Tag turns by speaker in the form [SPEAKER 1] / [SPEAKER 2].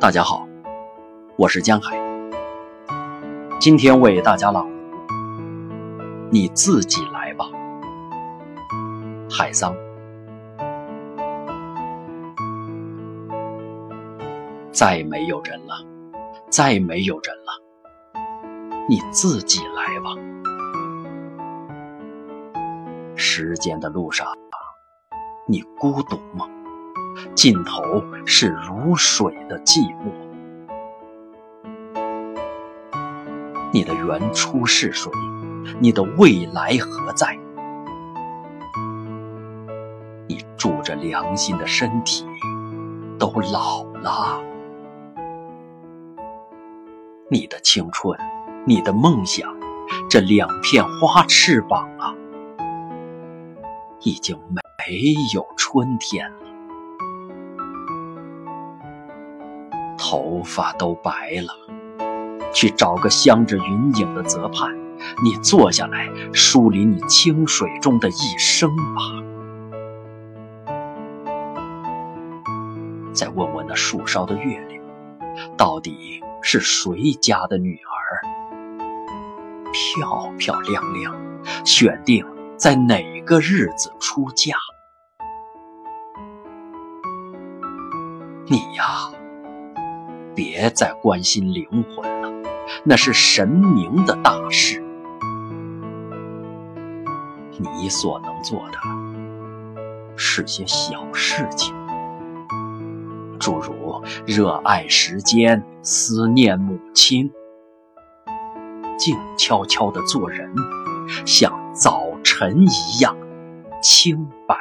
[SPEAKER 1] 大家好，我是江海，今天为大家朗读。你自己来吧，海桑。再没有人了，再没有人了，你自己来吧。时间的路上，你孤独吗？尽头是如水的寂寞。你的原初是谁？你的未来何在？你住着良心的身体都老了。你的青春，你的梦想，这两片花翅膀啊，已经没有春天了。头发都白了，去找个镶着云影的泽畔，你坐下来梳理你清水中的一生吧。再问问那树梢的月亮，到底是谁家的女儿？漂漂亮亮，选定在哪个日子出嫁？你呀。别再关心灵魂了，那是神明的大事。你所能做的是些小事情，诸如热爱时间、思念母亲，静悄悄地做人，像早晨一样清白。